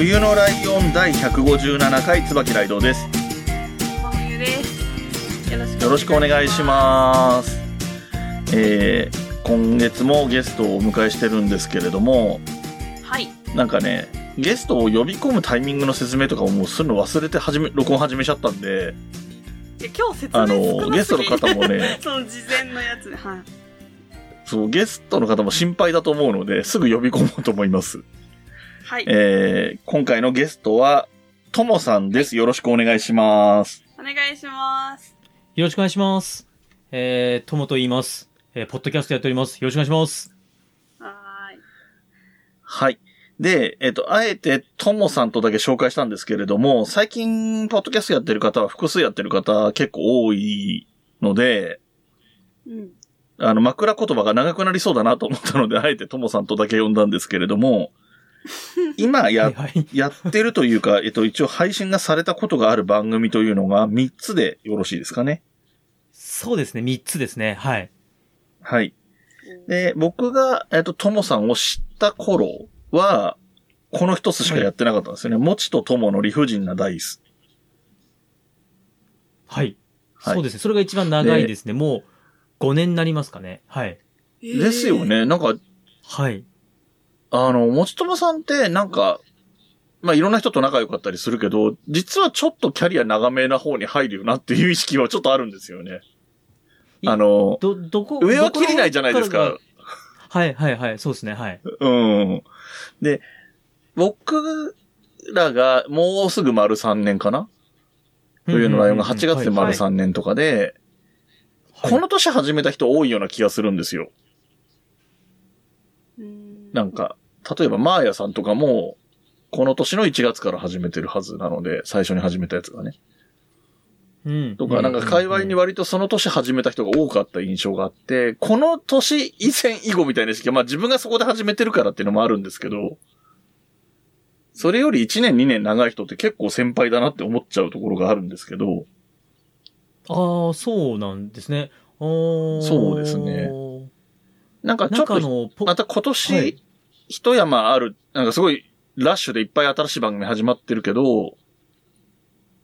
冬のライオン第157回椿ライドウです。真冬です。よろしくお願いします。えー、今月もゲストをお迎えしてるんですけれども、す。はい。なんかね、ゲストを呼び込むタイミングの説明とかをもうするの忘れて始め、録音始めちゃったんで、今日説明あの、ゲストの方もね、その事前のやつで、はい。そう、ゲストの方も心配だと思うので、すぐ呼び込もうと思います。はい。えー、今回のゲストは、ともさんです。よろしくお願いします。お願いします。よろしくお願いします。えー、ともと言います。えー、ポッドキャストやっております。よろしくお願いします。はーい。はい。で、えっ、と、あえて、ともさんとだけ紹介したんですけれども、最近、ポッドキャストやってる方は複数やってる方結構多いので、うん。あの、枕言葉が長くなりそうだなと思ったので、あえてともさんとだけ呼んだんですけれども、今やはい、はい。やってるというか、えっと、一応配信がされたことがある番組というのが3つでよろしいですかね？そうですね、3つですね。はい。はい。で、僕が、えっと、ともさんを知った頃は、この一つしかやってなかったんですよね。もちとともの理不尽なダイス。はい。はいそうですね。それが一番長いですね。もう5年になりますかね。はい。ですよ。ね。なんか、はい。あの、もちともさんって、なんか、まあ、いろんな人と仲良かったりするけど、実はちょっとキャリア長めな方に入るよなっていう意識はちょっとあるんですよね。いあの、ど、どこ上は切りないじゃないですか。。はい、はい、はい。そうですね。はい。うん。で、僕らがもうすぐ丸3年かな？冬のライオンが8月で丸3年とかで、はいこの年始めた人多いような気がするんですよ。うんなんか、例えばマーヤさんとかも、この年の1月から始めてるはずなので、最初に始めたやつがね。うん。とか、なんか界隈に割とその年始めた人が多かった印象があって、この年以前以後みたいな意識は、まあ自分がそこで始めてるからっていうのもあるんですけど、それより1年2年長い人って結構先輩だなって思っちゃうところがあるんですけど、ああ、そうなんですね。そそうですねなんかちょっと、また今は年い、一山ある、なんかすごいラッシュでいっぱい新しい番組始まってるけど、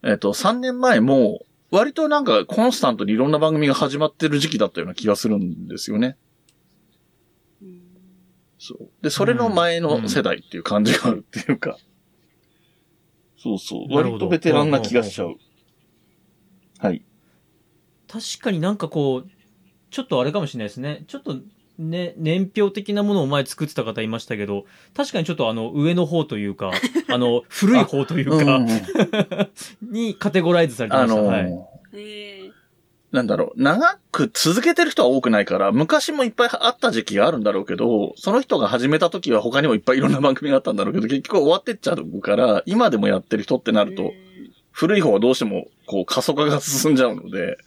えっと、3年前も、割となんかコンスタントにいろんな番組が始まってる時期だったような気がするんですよね。うんそう。で、それの前の世代っていう感じがあるっていうか。そうそう。なるほど割とベテランな気がしちゃう。はい。確かになんかこう、ちょっとあれかもしれないですね。ちょっと、ね、年表的なものを前作ってた方いましたけど、確かにちょっとあの、上の方というか、あの、古い方というか、うん にカテゴライズされてました。あのーはい。えなんだろう、長く続けてる人は多くないから、昔もいっぱいあった時期があるんだろうけど、その人が始めた時は他にもいっぱいいろんな番組があったんだろうけど、結局終わってっちゃうから、今でもやってる人ってなーると、古い方はどうしても、こう、過疎化が進んじゃうので、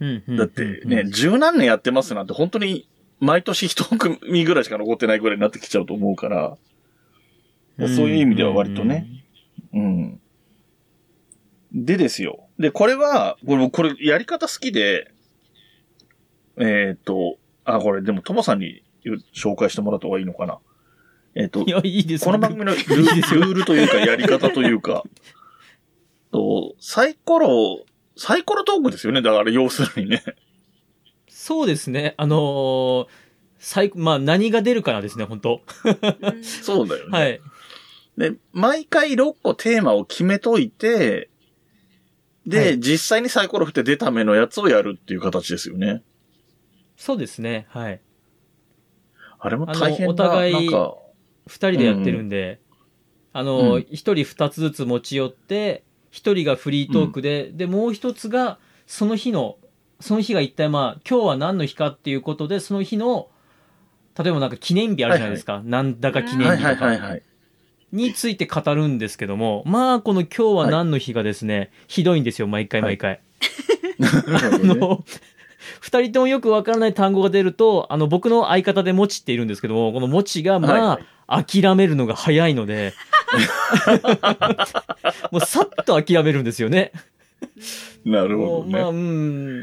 うんうんだってね、十何年やってますなんて本当に毎年一組ぐらいしか残ってないぐらいになってきちゃうと思うから、そういう意味では割とね。うん。でですよ。で、これは、これ、これやり方好きで、えっ、と、あ、これでもトモさんに紹介してもらった方がいいのかな。えっ、とい、や、いいですこの番組のルー ルルールというかやり方というか、と、サイコロ、サイコロトークですよね。だから要するにね。そうですね。あのー最まあ、何が出るかなですね、本当うんそうだよね。はい。で、毎回6個テーマを決めといて、で、はい実際にサイコロ振って出た目のやつをやるっていう形ですよね。そうですね。はい。あれも大変だ。お互い二人でやってるんで、あのうん人二つずつ持ち寄って、一人がフリートークで、で、もう一つが、その日の、その日が一体まあ、今日は何の日かっていうことで、その日の、例えばなんか記念日あるじゃないですか。なんだか記念はいはい日とかはいはい。について語るんですけども、まあこの今日は何の日がですね、ひどいんですよ、毎回毎回。あの、二人ともよくわからない単語が出ると、あの、僕の相方でもちっているんですけども、このもちが、まあ、はい諦めるのが早いので、もうさっと諦めるんですよね。なるほどもうまあ、ね。う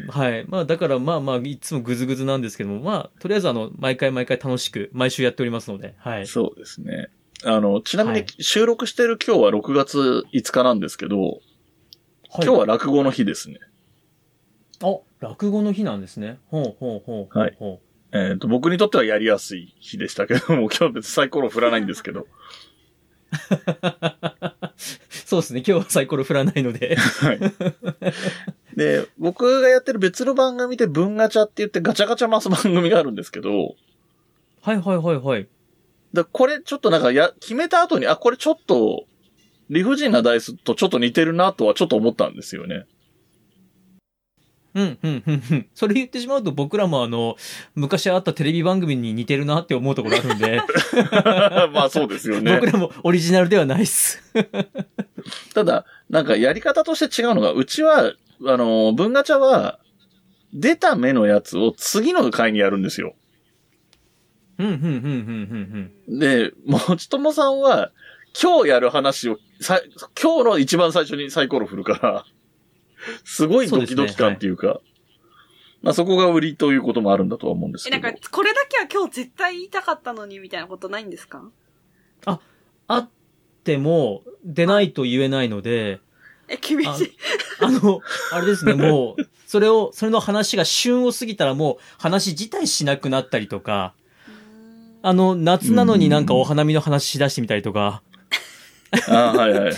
ん、はい。まあ、だから、まあまあ、いつもぐずぐずなんですけども、まあ、とりあえず、あの、毎回毎回楽しく、毎週やっておりますので、はい。そうですね。あの、ちなみにはい収録してる今日は6月5日なんですけど、今日は落語の日ですね。あ、落語の日なんですね。ほうほうほうほうはいほえっ、と、僕にとってはやりやすい日でしたけども、今日は別にサイコロ振らないんですけど。う。そうですね。今日はサイコロ振らないので。はい。で、僕がやってる別の番組で文ガチャって言ってガチャガチャ回す番組があるんですけど、はいはいはいはい。だこれちょっとなんかや、決めた後に、あ、これちょっと、理不尽なダイスとちょっと似てるなとはちょっと思ったんですよね。うん、うん、うん、うん。それ言ってしまうと僕らもあの、昔あったテレビ番組に似てるなって思うところあるんで、まあそうですよね僕。らもオリジナルではないっす。ただ、なんかやり方として違うのが、うちは、あの、文ガチャは、出た目のやつを次の回にやるんですよ。うん、うん、うん、うん、うん、で、もちともさんは、今日やる話を、さ今日の一番最初にサイコロ振るから、すごいドキドキ感っていうか、まあそこが売りということもあるんだとは思うんですえ、けど。なんか、これだけは今日絶対言いたかったのに、みたいなことないんですか？あっても、出ないと言えないので、え、厳しい。あの、あれですね、もう、それを、それの話が旬を過ぎたらもう話自体しなくなったりとか、あの、夏なのになんかお花見の話しだしてみたりとか、あはいはいはい、はい。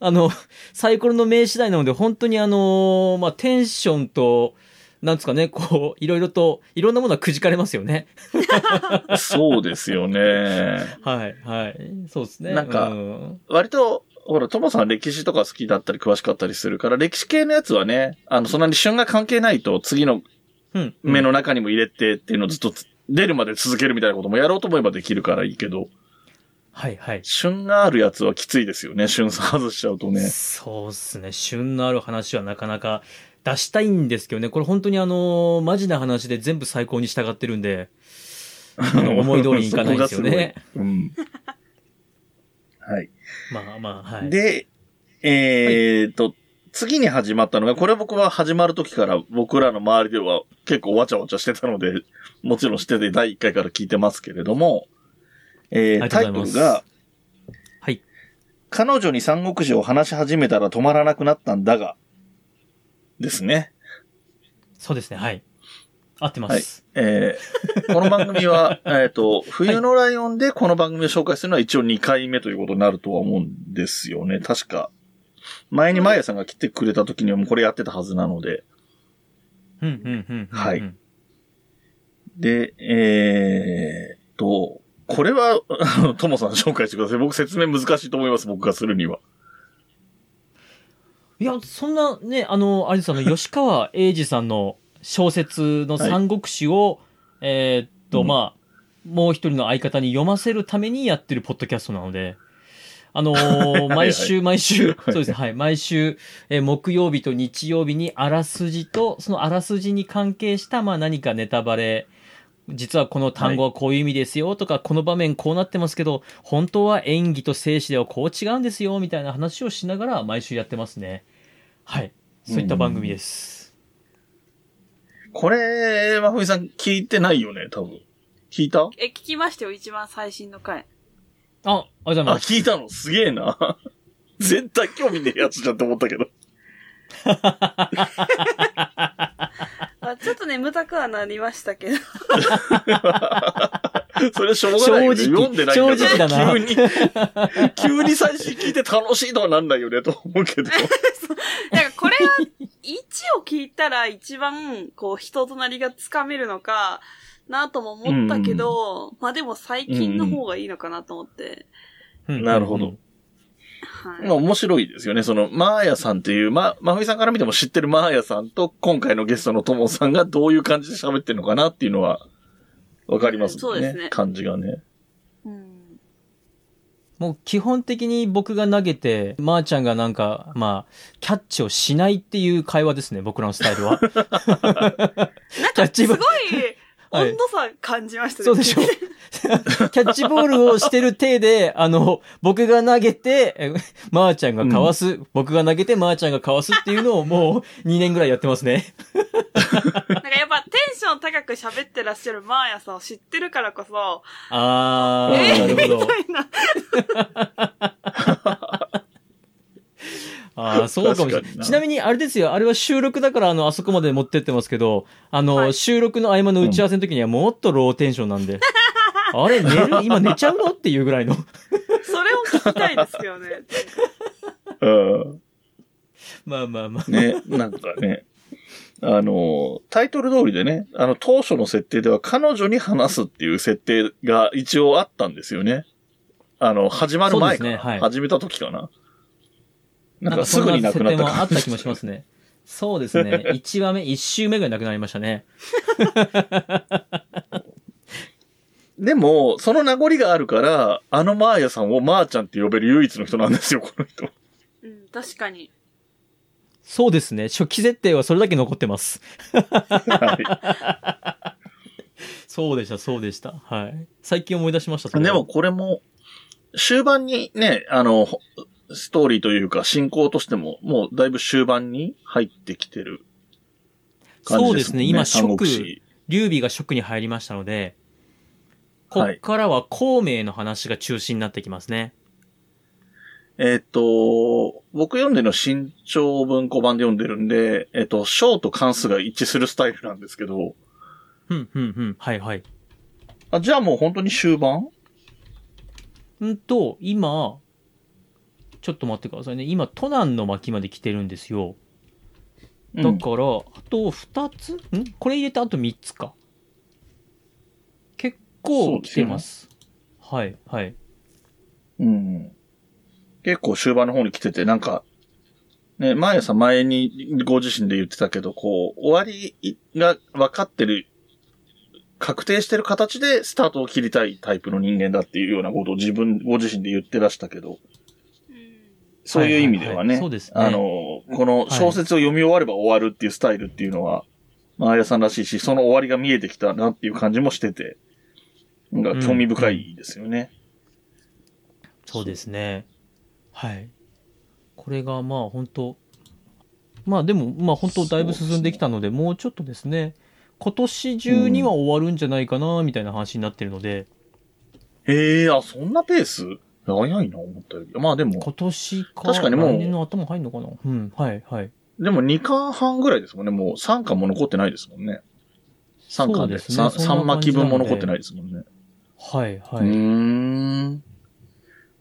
あの、サイコロの名次第なので、本当にあの、まあ、テンションと、なんですかね、こう、いろいろと、いろんなものはくじかれますよね。そうですよね。はい、はい。そうですね。なんかう割と、ほら、トモさん歴史とか好きだったり詳しかったりするから、歴史系のやつはね、あの、そんなに旬が関係ないと次のうん。目の中にも入れてっていうのをずっとつ出るまで続けるみたいなこともやろうと思えばできるからいいけど、はい、はい。旬があるやつはきついですよね。旬外しちゃうとね。そうっすね。旬のある話はなかなか出したいんですけどね。これ本当にあの、マジな話で全部最高に従ってるんで、あの、思い通りにいかないんですよね。うん。はい。まあまあ、はい。で、えーっと、次に始まったのが、これ僕は始まる時から僕らの周りでは結構わちゃわちゃしてたので、もちろんしてて第1回から聞いてますけれども、えー、タイトルが、はい。彼女に三国志を話し始めたら止まらなくなったんだが、ですね。そうですね。はい。合ってまはいす。。えー、この番組は、えっと、冬のライオンでこの番組を紹介するのは一応2回目ということになるとは思うんですよね。確か。前にマーヤさんが来てくれた時にはもうこれやってたはずなので。うん、うん、うんうん。はいうんで、えーっと、これは、あ のトモさん紹介してください。僕説明難しいと思います、僕がするには。いや、そんなね、あの、あれですあの、吉川英治さんの小説の三国志を、えーっと、うん。まあ、もう一人の相方に読ませるためにやってるポッドキャストなので、あのー 毎週毎週、そうですね、はい、毎週、えー木曜日と日曜日にあらすじと、そのあらすじに関係した、まあ何かネタバレ、実はこの単語はこういう意味ですよとか、この場面こうなってますけど、本当は演技と静止ではこう違うんですよ、みたいな話をしながら毎週やってますね。はい。そういった番組です。これ、まふみさん聞いてないよね、多分。聞いた？え、聞きましたよ、一番最新の回。あ、ありがとうございあ、ます。聞いたの？すげえな。絶対興味ねえやつじゃんって思ったけど。あちょっと眠たくはなりましたけど。それしょうがない読んでないんだ正直だな急に、急に最新聞いて楽しいとはなんないよね、と思うけど。なんかこれは、1を聞いたら一番、こう、人となりがつかめるのかなとも思ったけど、まあでも最近の方がいいのかなと思って。うんなるほど。はい。まあ面白いですよね。その、マーヤさんっていう、ま、まふみさんから見ても知ってるマーヤさんと、今回のゲストのともさんがどういう感じで喋ってるのかなっていうのは、わかりますね。そうですね感じがね。うん。もう基本的に僕が投げて、まー、ちゃんがなんか、まあ、キャッチをしないっていう会話ですね、僕らのスタイルは。なん キャッチボールすごいはい温度差感じましたね。そうでしょ キャッチボールをしてる体で、あの、僕が投げて、えまーちゃんがかわす、僕が投げて、まーちゃんがかわすっていうのをもう 2年ぐらいやってますね。なんかやっぱテンション高く喋ってらっしゃるマーヤさんを知ってるからこそ、あー、えー、なるほど。みたいな。ああ、そうかもしれない。ちなみに、あれですよ、あれは収録だから、あの、あそこまで持ってってますけど、あの、はい収録の合間の打ち合わせの時にはもっとローテンションなんで。あれ、寝る？今寝ちゃうの？っていうぐらいの。それを聞きたいですけどね。うん。まあまあまあ。ね、なんかね。あの、タイトル通りでね、あの、当初の設定では彼女に話すっていう設定が一応あったんですよね。あの、始まる前かな、ねはい始めた時かな。ななんんかかすぐに亡くなったそんな設定もあった気もしますね。そうですね。1話目、1周目ぐらいなくなりましたね。でも、その名残があるから、あのマーヤさんをマーちゃんって呼べる唯一の人なんですよ、この人。うん、確かに。そうですね。初期設定はそれだけ残ってます。は そうでした、そうでした。はい。最近思い出しました、でも、これも、終盤にね、あの、ストーリーというか進行としても、もうだいぶ終盤に入ってきてる感じですね。そうですね今三国ショッ志劉備が職に入りましたので、こはいっからは孔明の話が中心になってきますね。えっ、と、僕読んでるの新潮文庫版で読んでるんで、えっ、と、章と関数が一致するスタイルなんですけど、ふん、ふん、ふん。はい、はい。あじゃあもう本当に終盤？んと、今、ちょっと待ってくださいね。今、都南の巻まで来てるんですよ。だうんから、あと2つ？ん？これ入れてあと3つか。結構来てます。はい、はい。うん。結構終盤の方に来てて、なんか、ね、前さん前にご自身で言ってたけど、こう、終わりが分かってる、確定してる形でスタートを切りたいタイプの人間だっていうようなことを自分、ご自身で言ってらしたけど、うん。そういう意味ではね、はいはいはい。そうですね。あの、この小説を読み終われば終わるっていうスタイルっていうのは、まあ、あやさんらしいし、その終わりが見えてきたなっていう感じもしてて、なんか興味深いですよね。そうですね。はい。これがまあ本当まあでもまあ本当だいぶ進んできたので、もうちょっとですね、今年中には終わるんじゃないかな、みたいな話になってるので、へえ、あ、そんなペース？早いな、思ったより。まあでも、今年か、確かにもう来年の頭入んのかな？うん、はい、はい。でも2巻半ぐらいですもんね。もう3巻も残ってないですもんね。3巻で。ですねそんな3感巻分も残ってないですもんね。はい、はうい。ーん。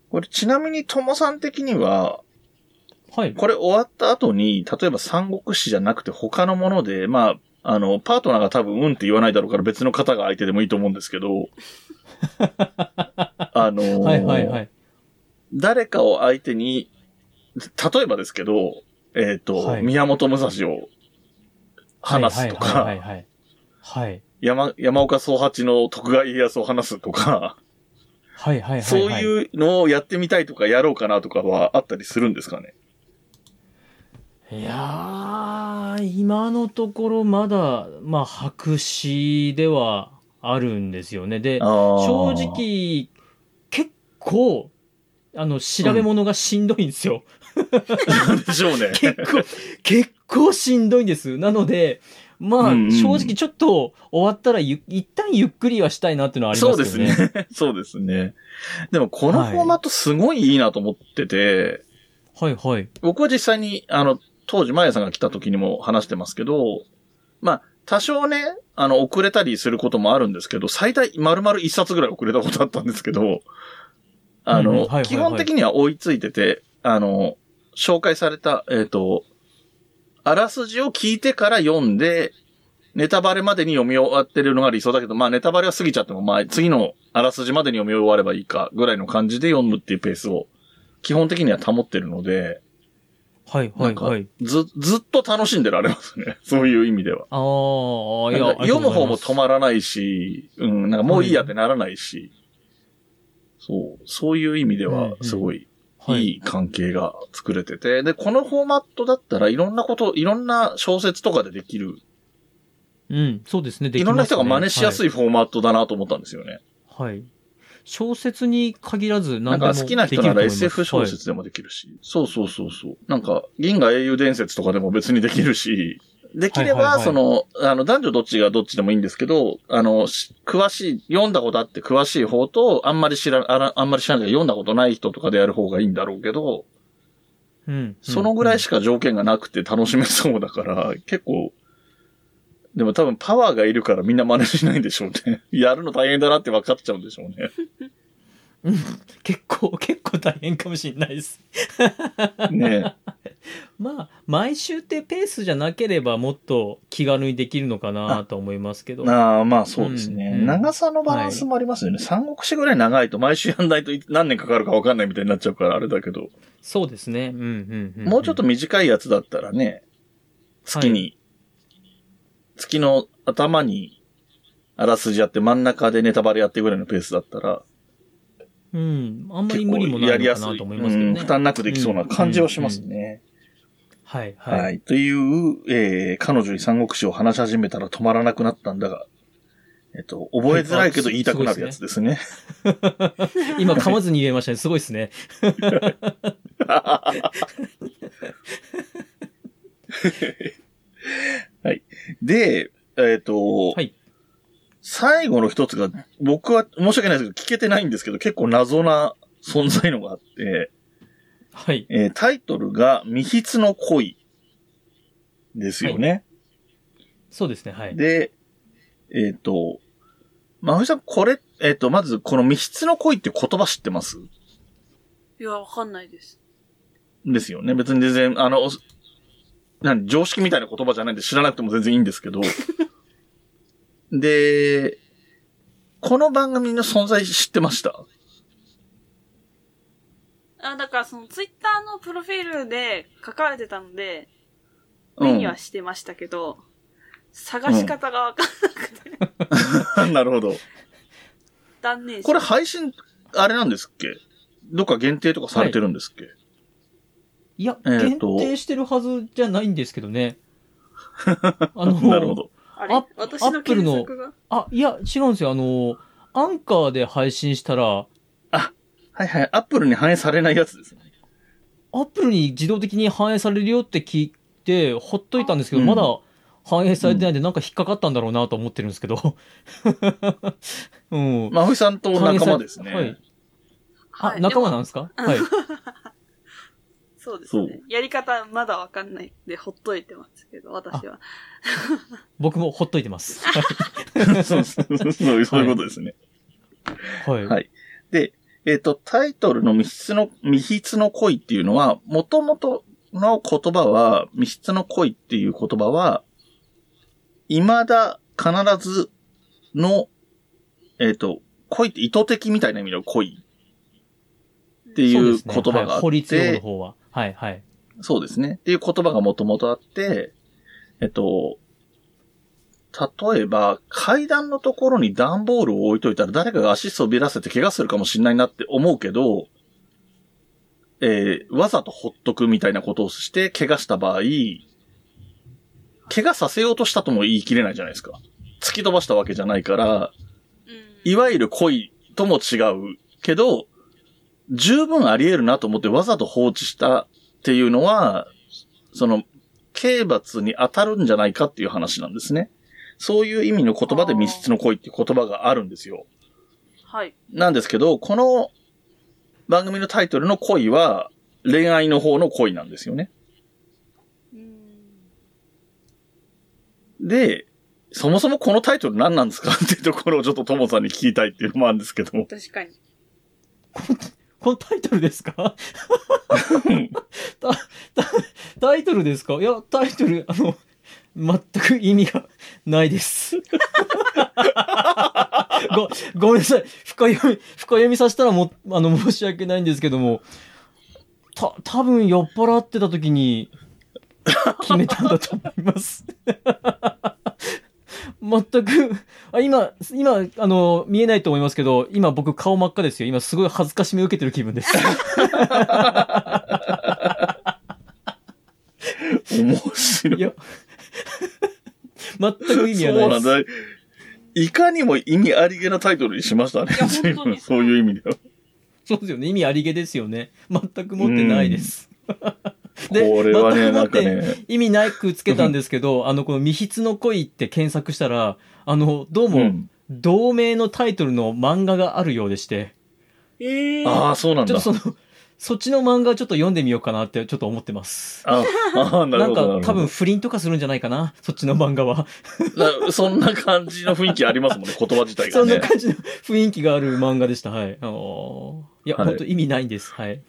これちなみにともさん的には、はい。これ終わった後に、例えば三国志じゃなくて他のもので、まあ、あの、パートナーが多分うんって言わないだろうから別の方が相手でもいいと思うんですけど、あのーはい、はい、はい。誰かを相手に、例えばですけど、えっ、と、はい宮本武蔵を話すとはい、か、はい、はい。はい、山、山岡宗八の徳川家康を話すとか、はい、はい。そうう。いうのをやってみたいとかやろうかなとかはあったりするんですかね？いやー、今のところまだ、まあ、白紙ではあるんですよね。で、正正、直、結構、あの、調べ物がしんどいんですよ。でしょうね。結構、結構しんどいんです。なので、まあ、うんうん正直ちょっと終わったらゆ、一旦ゆっくりはしたいなっていうのはありまそうすよね。ですね。そうですね。でもこのフォーマットすごいいいなと思ってて、はいはい。僕は実際に、あの、当時、マヤさんが来た時にも話してますけど、まあ、多少ね、あの、遅れたりすることもあるんですけど、最大丸々一冊ぐらい遅れたことあったんですけど、あの、基本的には追いついてて、あの、紹介された、えっ、と、あらすじを聞いてから読んで、ネタバレまでに読み終わってるのが理想だけど、まあネタバレは過ぎちゃっても、まあ次のあらすじまでに読み終わればいいかぐらいの感じで読むっていうペースを基本的には保ってるので、はい、はい、はい。ず、ずっと楽しんでられますね。そういう意味では。ああ、いや読む方も止ままらないし、うん、なんかもういいやってならないし、そう、そういう意味では、すごい、はいい関係が作れてて、で、このフォーマットだったらいろんなこと、いろんな小説とかでできる、うん、そうですね。でいろんな人が真似しやすい。いフォーマットだなと思ったんですよね。はい。はい小説に限らずなん何でもか好きな人ならできると思います SF 小説でもできるし、そうそうそうそう。なんか、銀河英雄伝説とかでも別にできるし、できれば、はいはいはいその、あの、男女どっちがどっちでもいいんですけど、あの、し詳しい、読んだことあって詳しい方と、あんまり知ら、あらあんまり知らないけど、読んだことない人とかでやる方がいいんだろうけど、うん。そのぐらいしか。か条件がなくて楽しめそうだから、結構、でも多分パワーがいるからみんな真似しないんでしょうね。やるの大変だなって分かっちゃうんでしょうね。結構、結構大変かもしれないです。ね まあ、毎週ってペースじゃなければもっと気軽にできるのかなと思いますけど。ああ、まあそうですね、うん長さのバランスもありますよね。三国志ぐらい長いと毎週やんないと何年かかるか分かんないみたいになっちゃうからあれだけど、そうですね。うん、うん、うん。もうちょっと短いやつだったらね、月に、月の頭にあらすじやって真ん中でネタバレやってぐらいのペースだったら、うん。あんまり無理もなやりやすい。かなと思いますけどね。うん負担なくできそうな感じはしますね。はい、はい、はい。という、えー、彼女に三国志を話し始めたら止まらなくなったんだが、えっと、覚えづらいけど言いたくなるやつですね。今噛まずに言えましたね。すごいですね。はい。で、えっ、と、はい最後の一つが、僕は申し訳ないですけど、聞けてないんですけど、結構謎な存在のがあって、はい。えータイトルが、未筆の恋ですよね。そうですね。はい。で、えっ、と、まふさん、これ、えっ、と、まず、この未筆の恋って言葉知ってます？いや、わかんないです。ですよね。別に全然、あの、何、常識みたいな言葉じゃないんで知らなくても全然いいんですけど。で、この番組の存在知ってました？あ、だからそのツイッターのプロフィールで書かれてたので、うん目にはしてましたけど、探し方がわかんなくて、なるほど。断念しこれ配信、あれなんですっけ？どっか限定とかされてるんですっけ、いや、えー限と定してるはずじゃないんですけどね。あの、なるほど。あれアッ私の検索が？あ、いや、違うんですよ。あの、アンカーで配信したら、はいはい。アップルに反映されないやつですね。アップルに自動的に反映されるよって聞いて、ほっといたんですけど、うんまだ反映されてないんで、なんか引っかかったんだろうなと思ってるんですけど。うん。まふさんと仲間ですね。はい。あ、はい仲間なんですか？はい。そうですね。やり方まだわかんないんで、ほっといてますけど、私は。僕もほっといてます。そうそうそういうことですね。はい。はいで、えっ、と、タイトルの未筆の、未筆の恋っていうのは、元々の言葉は、未筆の恋っていう言葉は、未だ必ずの、えっ、と、恋って意図的みたいな意味の恋っていう言葉があって、はい法律用の方は。はい、はい。そうですね。っていう言葉がもともとあって、えっと、例えば、階段のところに段ボールを置いといたら誰かが足そびらせて怪我するかもしれないなって思うけど、えーわざとほっとくみたいなことをして怪我した場合、怪我させようとしたとも言い切れないじゃないですか。突き飛ばしたわけじゃないから、うん。いわゆる恋とも違うけど、十分あり得るなと思ってわざと放置したっていうのは、その、刑罰に当たるんじゃないかっていう話なんですね。そういう意味の言葉で密室の恋っていう言葉があるんですよ。はい。なんですけど、この番組のタイトルの恋は恋愛の方の恋なんですよね。うん。で、そもそもこのタイトル何なんですかっていうところをちょっとともさんに聞きたいっていうのもあるんですけども。確かに。このタイトルですか？タイトルですか？いや、タイトル、あの、全く意味がないです。ご、ごめんなさい。深読み、深読みさせたらも、あの、申し訳ないんですけども、た、多分酔っ払ってた時に決めたんだと思います。全く、あ、今、今、あの、見えないと思いますけど、今僕顔真っ赤ですよ。今すごい恥ずかしめ受けてる気分です。面白い。いや、全く意味はなです。ないんだ。いかにも意味ありげなタイトルにしましたね。そういう意味では。そうですよね。意味ありげですよね。全く持ってないです。で これはね、なんかね、意味なくつけたんですけど、あの、この未筆の恋って検索したら、あの、どうも、うん同名のタイトルの漫画があるようでして、ええああ、そうなんだちょっと。その、そっちの漫画をちょっと読んでみようかなってちょっと思ってます。ああ、なるほど。なんか多分不倫とかするんじゃないかな、そっちの漫画は。なそんな感じの雰囲気ありますもんね、言葉自体がそんなね。感じの雰囲気がある漫画でした。はい。あのーいや、はい本当意味ないんです。はい。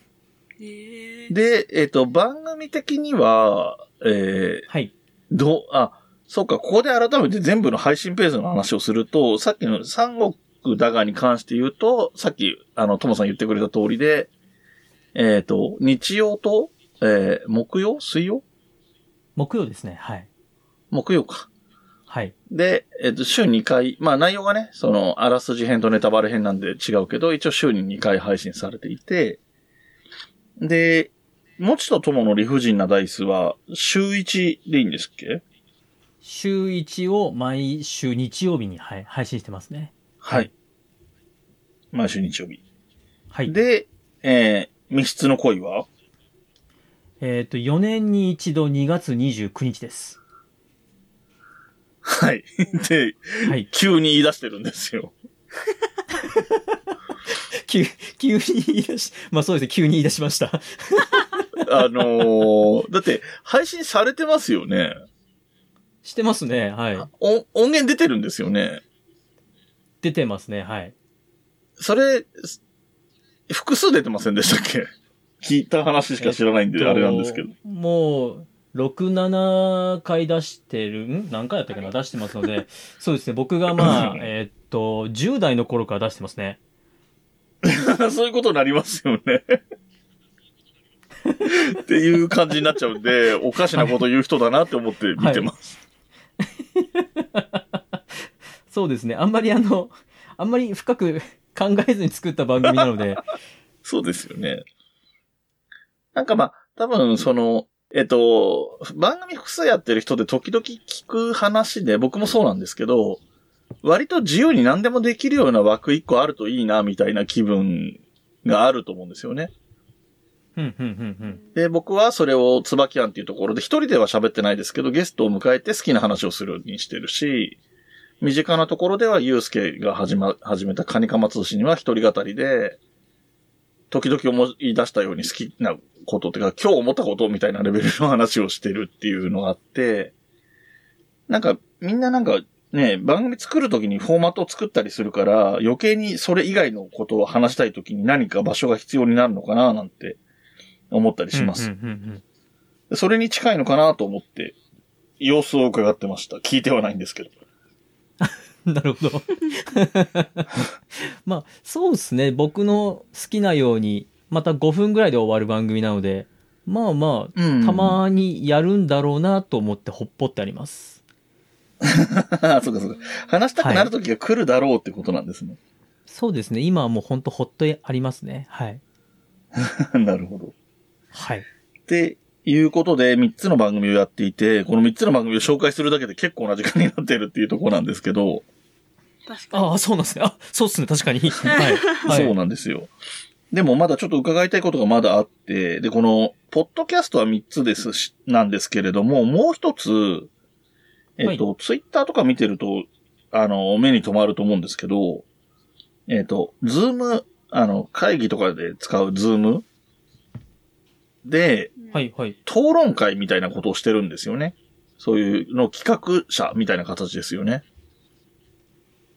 ええで、えっ、と、番組的には、えー、はい。どう、あ、そうか、ここで改めて全部の配信ページの話をすると、さっきの三国だがに関して言うと、さっき、あの、ともさん言ってくれた通りで、えっ、と、日曜と、えー、木曜水曜？木曜ですね。はい。木曜か。はい。で、えっ、と、週2回、まあ内容がね、その、あらすじ編とネタバレ編なんで違うけど、一応週に2回配信されていて、で、もちとともの理不尽なダイスは、週1でいいんですっけ？週1を毎週日曜日に、はい、配信してますね。はい。毎週日曜日。はい。で、えー、密室の恋は？えっ、と、4年に一度2月29日です。はい。で、はい。急に言い出してるんですよ。急、急に言い出し、まあそうですね、急に言い出しました。あのー、だって、配信されてますよね。してますね、はい。お音源出てるんですよね。出てますね、はい。それ、す複数出てませんでしたっけ？聞いた話しか知らないんで、あれなんですけど。えっともう、6、7回出してる、ん？何回やったっけな？出してますので、そうですね、僕がまあ、えっと、10代の頃から出してますね。そういうことになりますよね。っていう感じになっちゃうんで、おかしなこと言う人だなって思って見てます。そうですね、あんまりあの、あんまり深く考えずに作った番組なので、そうですよね。なんかまあ、多分その、えっと、番組複数やってる人で時々聞く話で、僕もそうなんですけど、割と自由に何でもできるような枠一個あるといいな、みたいな気分があると思うんですよね。で、僕はそれを椿庵っていうところで一人では喋ってないですけど、ゲストを迎えて好きな話をするようにしてるし、身近なところでは、ゆうすけが始ま、始めたカニカマ通信には一人語りで、時々思い出したように好きなことっていうか、今日思ったことみたいなレベルの話をしてるっていうのがあって、なんか、みんななんか、ね、番組作るときにフォーマットを作ったりするから、余計にそれ以外のことを話したいときに何か場所が必要になるのかななんて思ったりします。うんうんうんそれに近いのかなと思って、様子を伺ってました。聞いてはないんですけど。う んなるほど。まあ、そうですね。僕の好きなように、また5分ぐらいで終わる番組なので、まあまあ、うんたまにやるんだろうなと思ってほっぽってあります。あそうかそうか。話したくなる時が来るだろうってことなんですね。そうですね。今はもうほんとほっとありますね。はい。なるほど。はい。っていうことで、3つの番組をやっていて、この3つの番組を紹介するだけで結構な時間になっているっていうところなんですけど、確かに。ああ、そうなんですね。あ、そうですね。確かに。はい。はい、そうなんですよ。でもまだちょっと伺いたいことがまだあって、で、この、ポッドキャストは3つですし、なんですけれども、もう一つ、えっ、と、ツイッターとか見てると、あの、目に留まると思うんですけど、えっ、と、ズーム、あの、会議とかで使うズームで、はい、はい。討論会みたいなことをしてるんですよね。そういうの企画者みたいな形ですよね。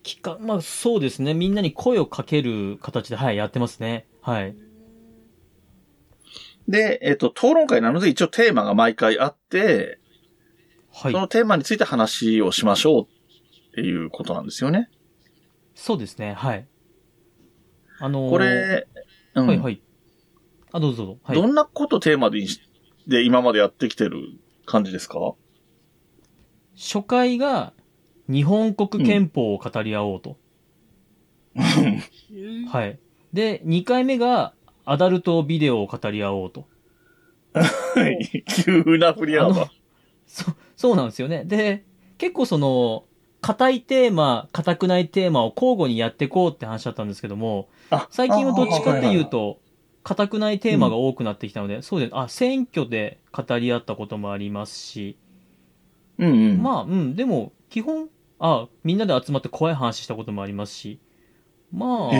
きか、まあそうですね。みんなに声をかける形で、はい、やってますね。はい。で、えっ、と、討論会なので一応テーマが毎回あって、はいそ。のテーマについて話をしましょうっていうことなんですよね。そうですね。はい。あのーこれ、うん、はい、はい。あ、どうぞどうぞ。はい。どんなことテーマでいで今までやってきてる感じですか？初回が、日本国憲法を語り合おうと。うんはい。で、2回目が、アダルトビデオを語り合おうと。はい。急な振りあの幅。そ、そうなんですよね。で、結構その、硬いテーマ、硬くないテーマを交互にやっていこうって話だったんですけども、あ最近はどっちかっていうあと、硬くないテーマが多くなってきたので、そうです。あ、選挙で語り合ったこともありますし、うんうん。まあ、うん、でも、基本、あ、みんなで集まって怖い話したこともありますし、まあ。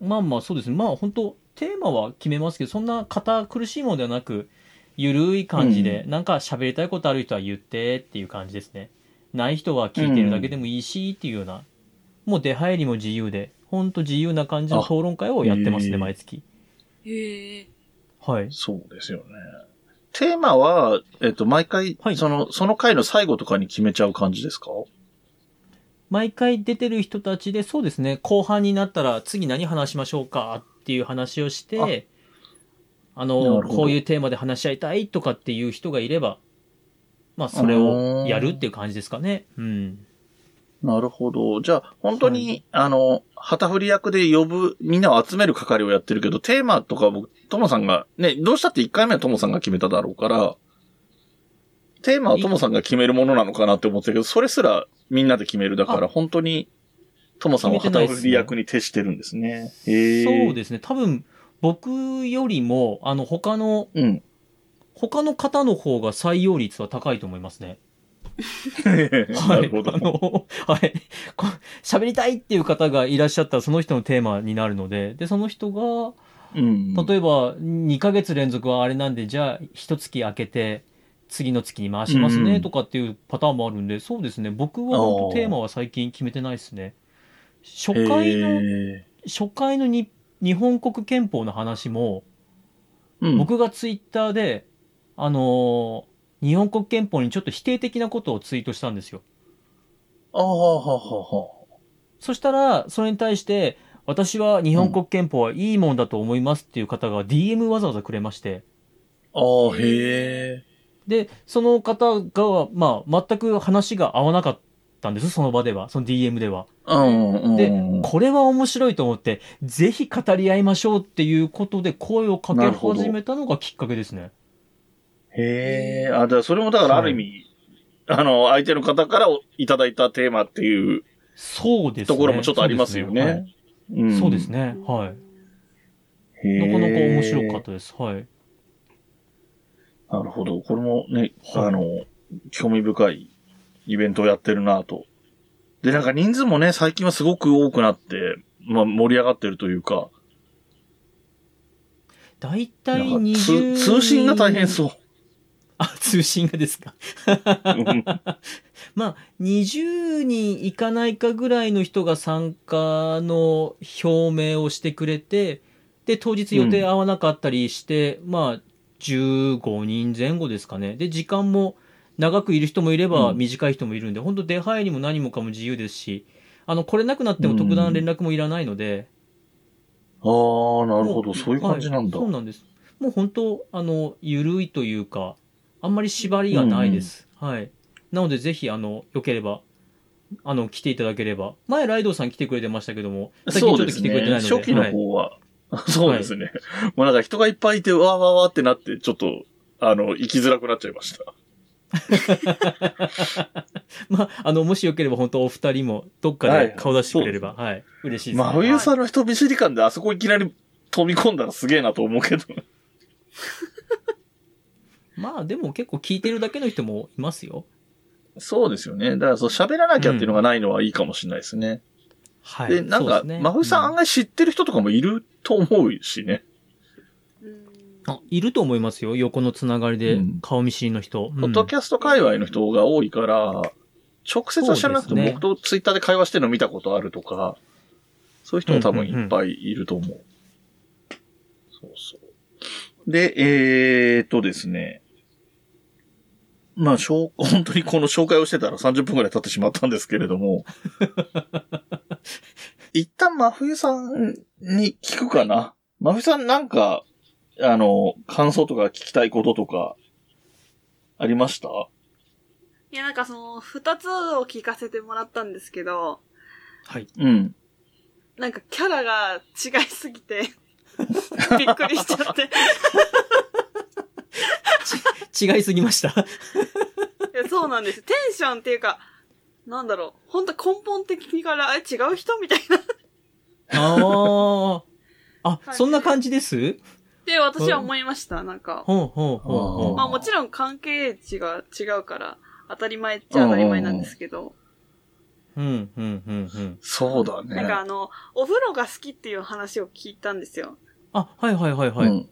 まあまあそうですね。まあ本当テーマは決めますけど、そんな堅苦しいものではなく、ゆるい感じで、なんか喋りたいことある人は言ってっていう感じですね。ない人は聞いてるだけでもいいしっていうような、もう出入りも自由で、本当自由な感じの討論会をやってますね、毎月。へえ。はい。そうですよね。テーマは、えっと、毎回、はいその、その回の最後とかに決めちゃう感じですか？毎回出てる人たちで、そうですね、後半になったら次何話しましょうかっていう話をして、あの、こういうテーマで話し合いたいとかっていう人がいれば、まあそれをやるっていう感じですかね。うん。なるほど。じゃあ、本当に、あの、旗振り役で呼ぶ、みんなを集める係をやってるけど、テーマとか僕、ともさんが、ね、どうしたって1回目はともさんが決めただろうから、テーマはともさんが決めるものなのかなって思ってたけど、それすらみんなで決めるだから、あ本当に、ともさんは旗振り役に徹してるんですね。へえ。そうですね。多分、僕よりも、あの、他の、うん。他の方の方が採用率は高いと思いますね。な はい。あ。の、はい。こ喋りたいっていう方がいらっしゃったら、その人のテーマになるので、で、その人が、うん。例えば、2ヶ月連続はあれなんで、じゃあ、一月空けて、次の月に回しますね、とかっていうパターンもあるんで、そうですね。僕は本当テーマは最近決めてないですね。初回の、へ初回のに日本国憲法の話も、ーうん。僕がツイッターで、あのー日本国憲法にちょっと否定的なことをツイートしたんですよ。ああ、はははそしたら、それに対して、私は日本国憲法はいいもんだと思いますっていう方が DM わざわざくれまして、ああ、へえ。で、その方が、まあ、全く話が合わなかったんです、その場では、その DM では。で、これは面白いと思って、ぜひ語り合いましょうっていうことで声をかけ始めたのがきっかけですね。へえ。あ、だからそれもだからある意味、あの、相手の方からいただいたテーマっていうそうですね。ところもちょっとありますよね。うんそうですね。はい。なかなか面白かったです。はい。なるほど。これもね、はいあの、興味深いイベントをやってるなと。で、なんか人数もね、最近はすごく多くなって、まあ盛り上がってるというか、だいたいなんか20通通信が大変そう。あ、通信がですか？うん まあ、20人いかないかぐらいの人が参加の表明をしてくれて、で、当日予定合わなかったりして、まあ、15人前後ですかね。で、時間も長くいる人もいればうん短い人もいるんで、本当出入りも何もかも自由ですし、あの、来れなくなっても特段連絡もいらないので、ああ、なるほど。そういう感じなんだ。はいそうなんです。もう本当、あの、ゆるいというか、あんまり縛りがないです。はい。なので、ぜひ、あの、よければ、あの、来ていただければ。前、ライドウさん来てくれてましたけども、最近ちょっと来てくれてないので。初期のはい方は、そうですね。もうなんか人がいっぱいいて、わーわーわーってなって、ちょっと、あの、行きづらくなっちゃいました。まあ、あの、もしよければ、本当お二人も、どっかで顔出してくれれば、はい。嬉しいです、真冬さんの人見知り感であそこいきなり飛び込んだらすげえなと思うけど。まあ、でも結構聞いてるだけの人もいますよ。そうですよね。だからそう喋らなきゃっていうのがないのはいいかもしれないですね。はい。で、なんか、ね真冬さんう案外知ってる人とかもいると思うしね。うんあ、いると思いますよ。横のつながりでうん、顔見知りの人。うんポッドキャスト界隈の人が多いから、直接は知らなくても僕とツイッターで会話してるの見たことあるとか、そういう人も多分いっぱいいると思う。そうそう。で、えーっとですね。まあ、しょう本当にこの紹介をしてたら30分くらい経ってしまったんですけれども。一旦真冬さんに聞くかな。まふさんなんか、あの、感想とか聞きたいこととか、ありました？いや、なんかその、二つを聞かせてもらったんですけど、はい。うん。なんかキャラが違いすぎて、びっくりしちゃって。違いすぎました？いやそうなんです。テンションっていうか、なんだろう、本当根本的にから、え、違う人？みたいな。ああ。あ、はいそんな感じです？って私は思いました、なんか。ほうほうほうほう。まあもちろん関係値が違うから、当たり前っちゃ当たり前なんですけど、うん、うん、うん、うん。そうだね。なんかあの、お風呂が好きっていう話を聞いたんですよ。あ、はいはいはいはい。うん。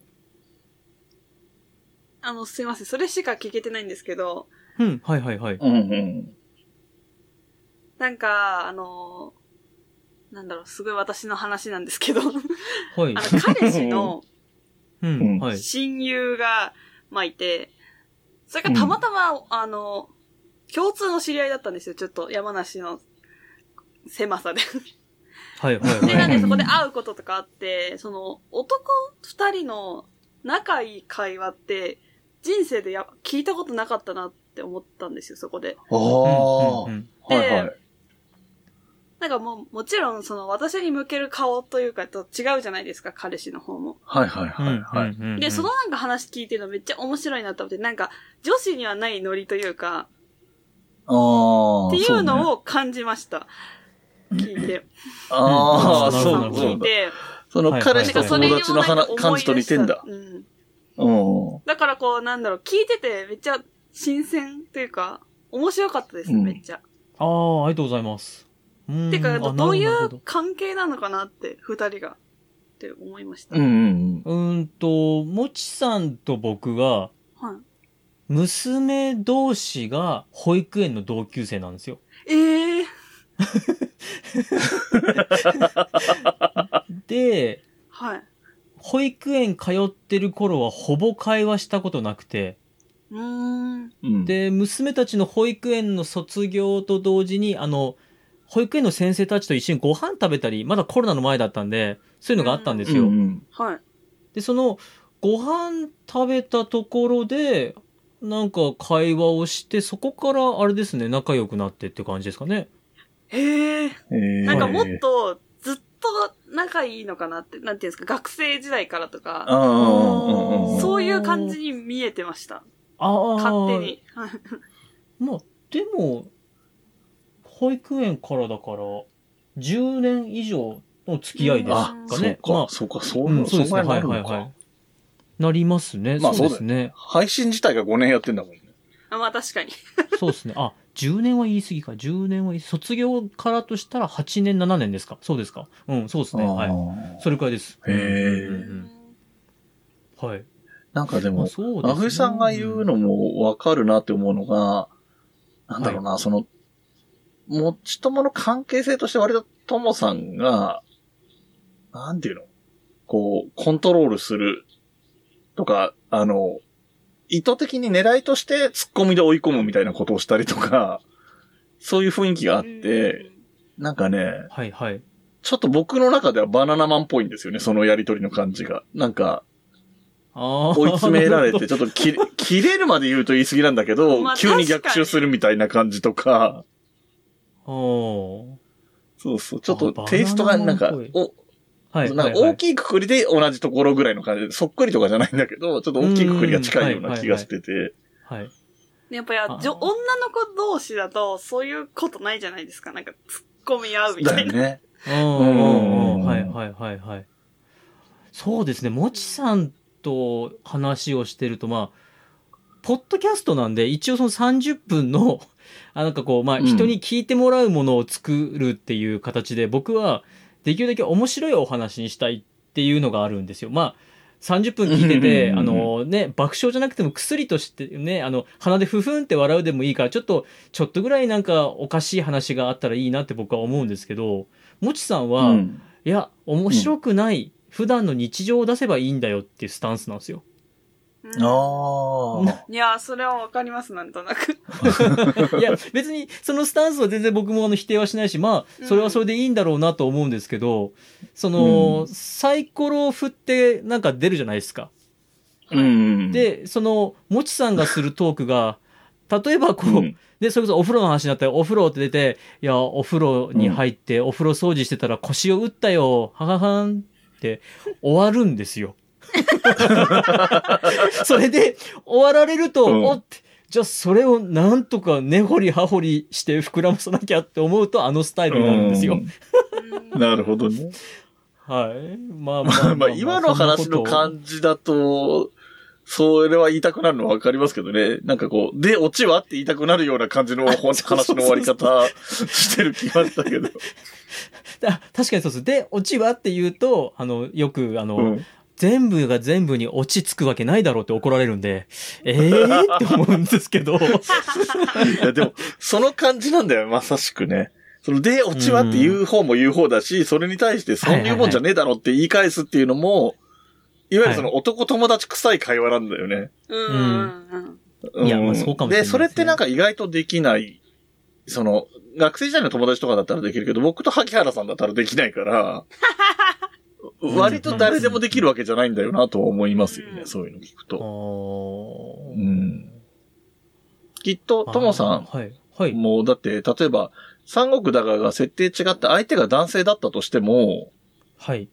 あの、すいません、それしか聞けてないんですけど、うん、はいはいはい。うんうん。なんか、あの、なんだろう、すごい私の話なんですけど、あはい。の、彼氏の うん、うんはい。親友が、まあ、いて、それがたまたま、あの、共通の知り合いだったんですよ、ちょっと山梨の狭さで。はいはいで、なんはい。でそこで会うこととかあって、その、男二人の仲いい会話って、人生でや聞いたことなかったなって思ったんですよ、そこで。ああ、うんうんうんはいはい。なんかもう、もちろん、その、私に向ける顔というかと違うじゃないですか、彼氏の方も。はいはいはいはい。うんうんうんで、そのなんか話聞いてるのめっちゃ面白いなと思って、なんか、女子にはないノリというか、ああ。っていうのを感じました。聞いて。ああ、うんそうなるほどそうだ。聞いて、そのはい彼氏と友達の話感じと似てんだ。うん。だからこう、なんだろう、聞いててめっちゃ新鮮というか、面白かったです、うんめっちゃ。ああ、ありがとうございます。てか、あどどういう関係なのかなって、二人が。って思いました。うんうんうーんと、もちさんと僕が、はい。娘同士が保育園の同級生なんですよ。ええー。で、はい。保育園通ってる頃はほぼ会話したことなくて。うん。、で、娘たちの保育園の卒業と同時に、あの、保育園の先生たちと一緒にご飯食べたり、まだコロナの前だったんで、そういうのがあったんですよ。うんうん。はい。で、その、ご飯食べたところで、なんか会話をして、そこからあれですね、仲良くなってって感じですかね。へえ。えーなんかもっと、ずっと仲いいのかなって、なんていうんですか、学生時代からとうんか。そういう感じに見えてました。ああ。勝手に。はいまあ、でも、保育園からだから、10年以上の付き合いですあか、そうね。まか、そうか、そうあ、うん、そうですね。はないはいはい。なりますね。まあそうですね。配信自体が5年やってんだもんね。あまあ確かに。そうですね。あ、10年は言い過ぎか。10年は卒業からとしたら8年、7年ですか。そうですか。うん、そうですね。はい。い。それくらいです。へーうんうんうんはい。なんかでも、まあそうですねあふさんが言うのもわかるなって思うのが、なんだろうな、その、もちともの関係性として割とともさんが、なんていうの？こう、コントロールするとか、あの、意図的に狙いとして突っ込みで追い込むみたいなことをしたりとか、そういう雰囲気があって、なんかね、はいはい。ちょっと僕の中ではバナナマンっぽいんですよね、そのやりとりの感じが。なんか、ああ。追い詰められなて、るちょっとき、切れるまで言うと言い過ぎなんだけど、まあ急に逆襲するみたいな感じとか、ほど。そうそう、ちょっとあテイストがなんかお、はい。なんかはい大きいくくりで同じところぐらいの感じで、そっくりとかじゃないんだけど、ちょっと大きいくくりが近いような気がしてて、はい。やっぱやあーじょ女の子同士だと、そういうことないじゃないですか。なんか、突っ込み合うみたいな。だよね。うんうんうんはいはいはいはい。そうですね、もちさんと話をしてると、まあ、ポッドキャストなんで、一応その30分の、あなんかこう、まあ、うん人に聞いてもらうものを作るっていう形で、僕は、できるだけ面白いお話にしたいっていうのがあるんですよ。まあ、30分聞いてて、うんあのね、爆笑じゃなくても薬としてね、あの、鼻でふふんって笑うでもいいから、ちょっと、ちょっとぐらいなんかおかしい話があったらいいなって僕は思うんですけど、もちさんは、うんいや、面白くない、普段の日常を出せばいいんだよっていうスタンスなんですよ。うんああ。いや、それはわかります、なんとなく。いや、別に、そのスタンスは全然僕もあの否定はしないし、まあ、それはそれでいいんだろうなと思うんですけど、その、うんサイコロを振ってなんか出るじゃないですか。うん。、で、その、もちさんがするトークが、例えばこう、うんで、それこそお風呂の話になったら、お風呂って出て、いや、お風呂に入って、お風呂掃除してたら腰を打ったよ、はははんって終わるんですよ。それで、終わられると、うんおって、じゃあそれをなんとか根掘り葉掘りして膨らまさなきゃって思うと、あのスタイルになるんですよ。うんなるほどね。はい。まあまあまあ、まあ、今の話の感じだと、それは言いたくなるのはわかりますけどね。なんかこう、で、オチはって言いたくなるような感じの話の終わり方 してる気がしたけど。あ確かにそうです。で、オチはって言うと、あの、よく、あの、うん。全部が全部に落ち着くわけないだろうって怒られるんで、え えー、って思うんですけど、いや、でも、その感じなんだよ、まさしくね。その、で、オチはって言う方も言う方だし、それに対して、そういうもんじゃねえだろって言い返すっていうのも、いわゆるその男友達臭い会話なんだよね。うんうんうん。うんいやまあそうかもしれないですねで、それってなんか意外とできない。その、学生時代の友達とかだったらできるけど、僕と萩原さんだったらできないから、割と誰でもできるわけじゃないんだよなとは思いますよね、うんそういうの聞くと。おうん。きっと、ともさん、はい。はい。もうだって、例えば、三国だがが設定違って相手が男性だったとしても、はい。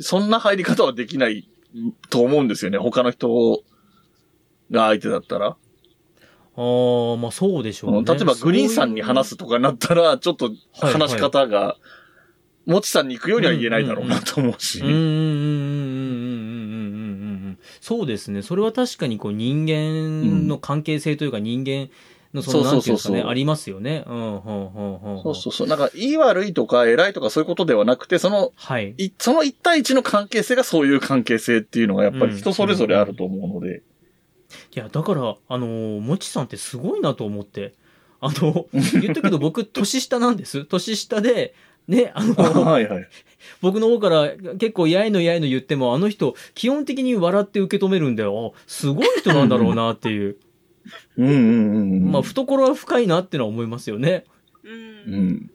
そんな入り方はできないと思うんですよね。他の人が相手だったら。ああ、まあそうでしょうね。例えばグリーンさんに話すとかになったら、ちょっとはい話し方が、もちさんに行くようには言えないだろうなと思うし。そうですね。それは確かにこう人間の関係性というか人間のその、何ていうかね、ありますよね。そうそうそう。なんか、いい悪いとか偉いとかそういうことではなくて、その、はい、いその一対一の関係性がそういう関係性っていうのがやっぱり人それぞれあると思うので。うんいや、だから、あのー、もちさんってすごいなと思って。あの、言ったけど僕、年下なんです。年下で、ね、あの、はいはい。僕の方から結構やいのやいの言っても、あの人、基本的に笑って受け止めるんだよ。あすごい人なんだろうなっていう。うんうんうんうん。まあ、懐は深いなってのは思いますよね。う。うんん。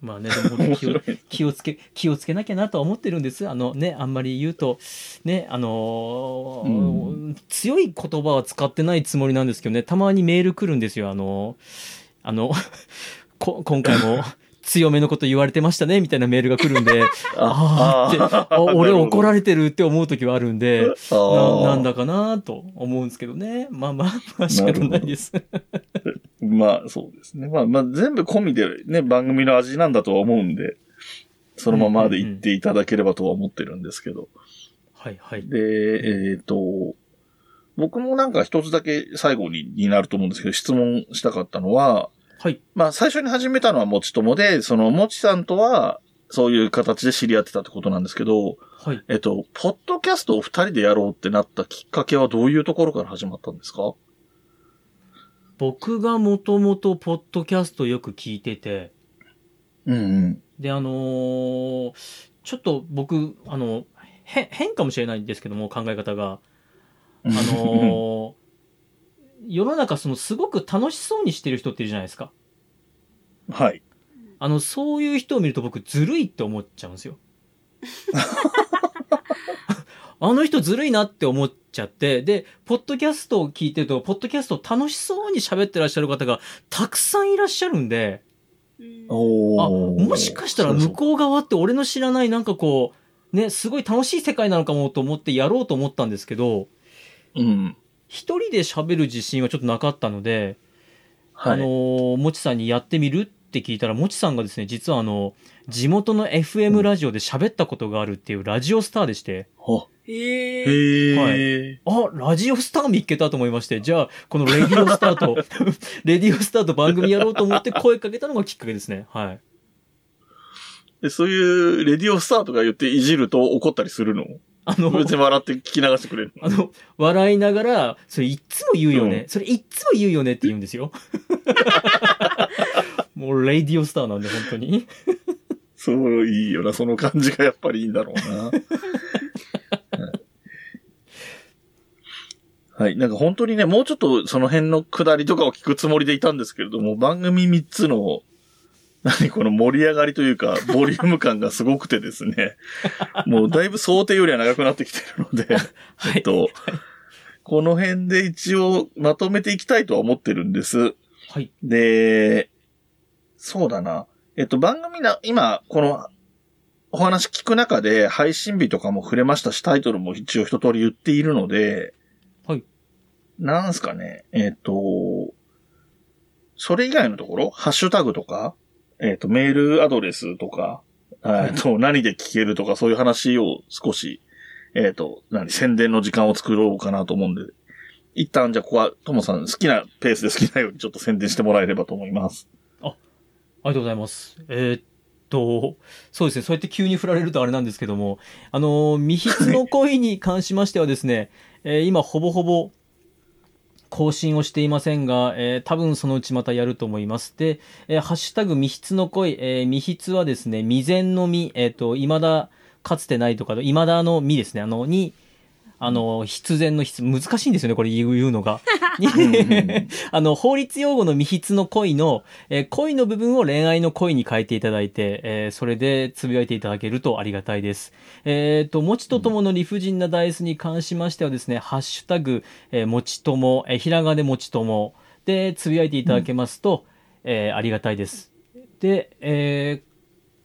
まあね、でも気を 気をつけ、気をつけなきゃなとは思ってるんです。あのね、あんまり言うと、ね、あのーう強い言葉は使ってないつもりなんですけどね、たまにメール来るんですよ。あのーあの、こ今回も強めのこと言われてましたね、みたいなメールが来るんで、あーって、あ 俺怒られれてるって思う時はあるんで、あなーなんだかなと思うんですけどね。まあまあ、まあ仕方ないです。まあ、そうですね。まあ、まあ、全部込みでね、番組の味なんだとは思うんで、そのままで言っていただければとは思ってるんですけど。はいはい。で、えっ、と、僕もなんか一つだけ最後にになると思うんですけど、質問したかったのは、はい。まあ、最初に始めたのはもちともで、そのもちさんとは、そういう形で知り合ってたってことなんですけど、はい。えっと、ポッドキャストを二人でやろうってなったきっかけはどういうところから始まったんですか？僕がもともとポッドキャストよく聞いてて、うんうん。で、あのーちょっと僕、あの、変、変かもしれないんですけども、考え方が。あのー世の中、その、すごく楽しそうにしてる人っているじゃないですか。はい。あの、そういう人を見ると僕、ずるいって思っちゃうんですよ。あの人ずるいなって思っちゃって、で、ポッドキャストを聞いてると、ポッドキャストを楽しそうに喋ってらっしゃる方がたくさんいらっしゃるんで、うんあ、もしかしたら向こう側って俺の知らないなんかこう、ね、すごい楽しい世界なのかもと思ってやろうと思ったんですけど、うん。一人で喋る自信はちょっとなかったので、はい。あのー、もちさんにやってみるって聞いたら、もちさんがですね、実はあの、地元の FM ラジオで喋ったことがあるっていうラジオスターでして、あへえ。へえ。あ、ラジオスター見っけたと思いまして、じゃあ、このレディオスターと、レディオスターと番組やろうと思って声かけたのがきっかけですね。はい。でそういうレディオスターとか言っていじると怒ったりするの？あの、別に笑って聞き流してくれるの あの、笑いながら、それいっつも言うよね。うそれいっつも言うよねって言うんですよ。もう、レディオスターなんで、本当に。そう、いいよな。その感じがやっぱりいいんだろうな。はい。なんか本当にね、もうちょっとその辺の下りとかを聞くつもりでいたんですけれども、番組3つの、何この盛り上がりというか、ボリューム感がすごくてですね。もうだいぶ想定よりは長くなってきてるので、はいえっと、この辺で一応まとめていきたいとは思ってるんです。はい。で、そうだな。えっと、番組な、今、この、お話聞く中で配信日とかも触れましたし、タイトルも一応一通り言っているので、はい。なんすかね、えっと、それ以外のところ、ハッシュタグとか、えっと、メールアドレスとか、えっと、何で聞けるとか、そういう話を少し、えっと、何、宣伝の時間を作ろうかなと思うんで、一旦じゃあここは、ともさん好きなペースで好きなようにちょっと宣伝してもらえればと思います。ありがとうございます。えーっと、そうですね、そうやって急に振られるとあれなんですけども、あの、未筆の恋に関しましてはですね、えー今ほぼほぼ更新をしていませんが、えー多分そのうちまたやると思います。で、えーハッシュタグ未筆の恋、えー未筆はですね、未然の未、えーっと、未だかつてないとか、未だの未ですね、あの、に、あの、必然の必、難しいんですよね、これ言うのが。に あの、法律用語の未筆の恋の、えー恋の部分を恋愛の恋に変えていただいて、えーそれでつぶやいていただけるとありがたいです。えっ、と、もちとともの理不尽なダイスに関しましてはですね、ハッシュタグ、えーもちとも、えーひらがなでもちともでつぶやいていただけますと、えーありがたいです。で、えー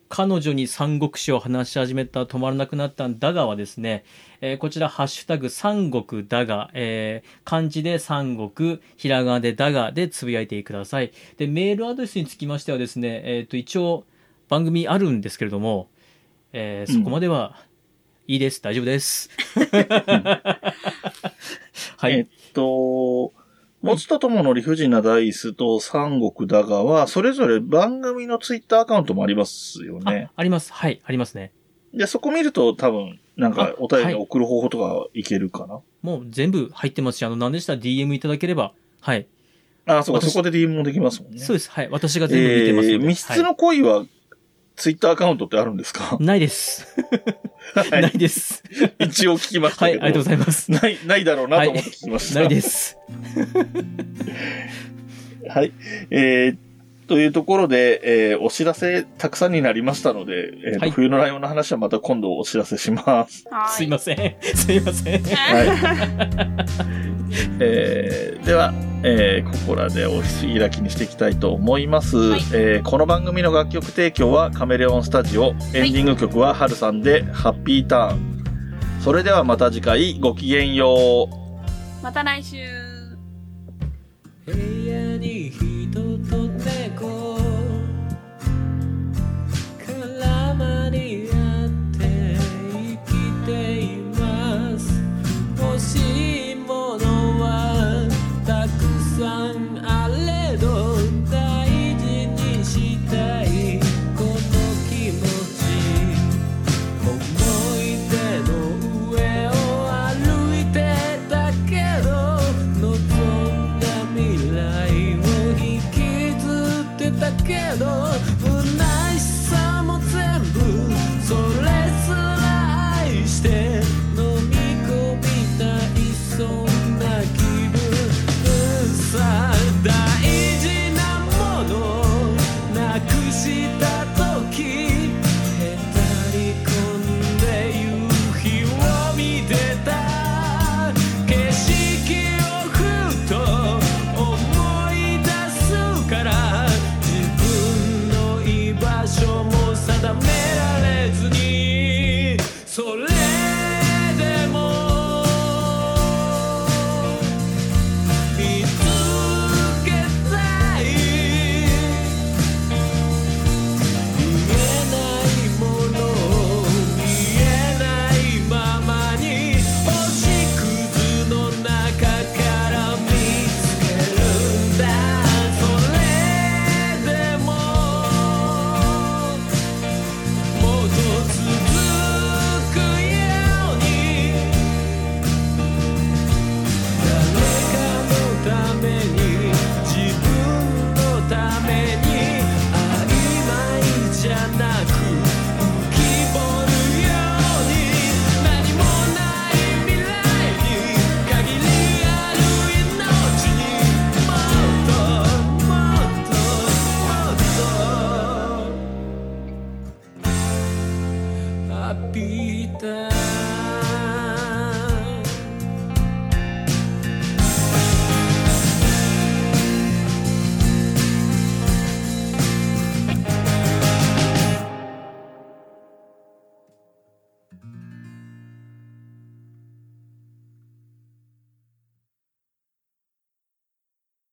彼女に三国志を話し始めたら止まらなくなったんだがはですね、えーこちら、ハッシュタグ、三国だが、えー漢字で三国、ひらがなでだがでつぶやいてください。で、メールアドレスにつきましてはですね、えっ、と、一応、番組あるんですけれども、えーそこまではいいです。大丈夫です。はい。えっと、もちとともの理不尽なダイスと三国だがは、それぞれ番組のツイッターアカウントもありますよあね。あります。はい、ありますね。で、そこ見ると多分、なんかあお便りはい送る方法とかいけるかな？もう全部入ってますし、あの、何でした？ら DM いただければ、はい。あ、そうか、私そこで DM もできますもんね。そうです。はい。私が全部見てますので。えー密室の恋は、ツイッターアカウントってあるんですか？はいないです。はいないです。一応聞きましたはい。ありがとうございます。ない、ないだろうなと思って聞きました。ないです。はい。えー、というところで、えーお知らせたくさんになりましたので、えーとはい冬のライオンの話はまた今度お知らせします。はい。すいません。すいません。はい。えーでは、えーここらでお開きにしていきたいと思います、はいえーこの番組の楽曲提供はカメレオンスタジオ。エンディング曲はハルさんで、ハッピーターン。それではまた次回、ごきげんよう。また来週。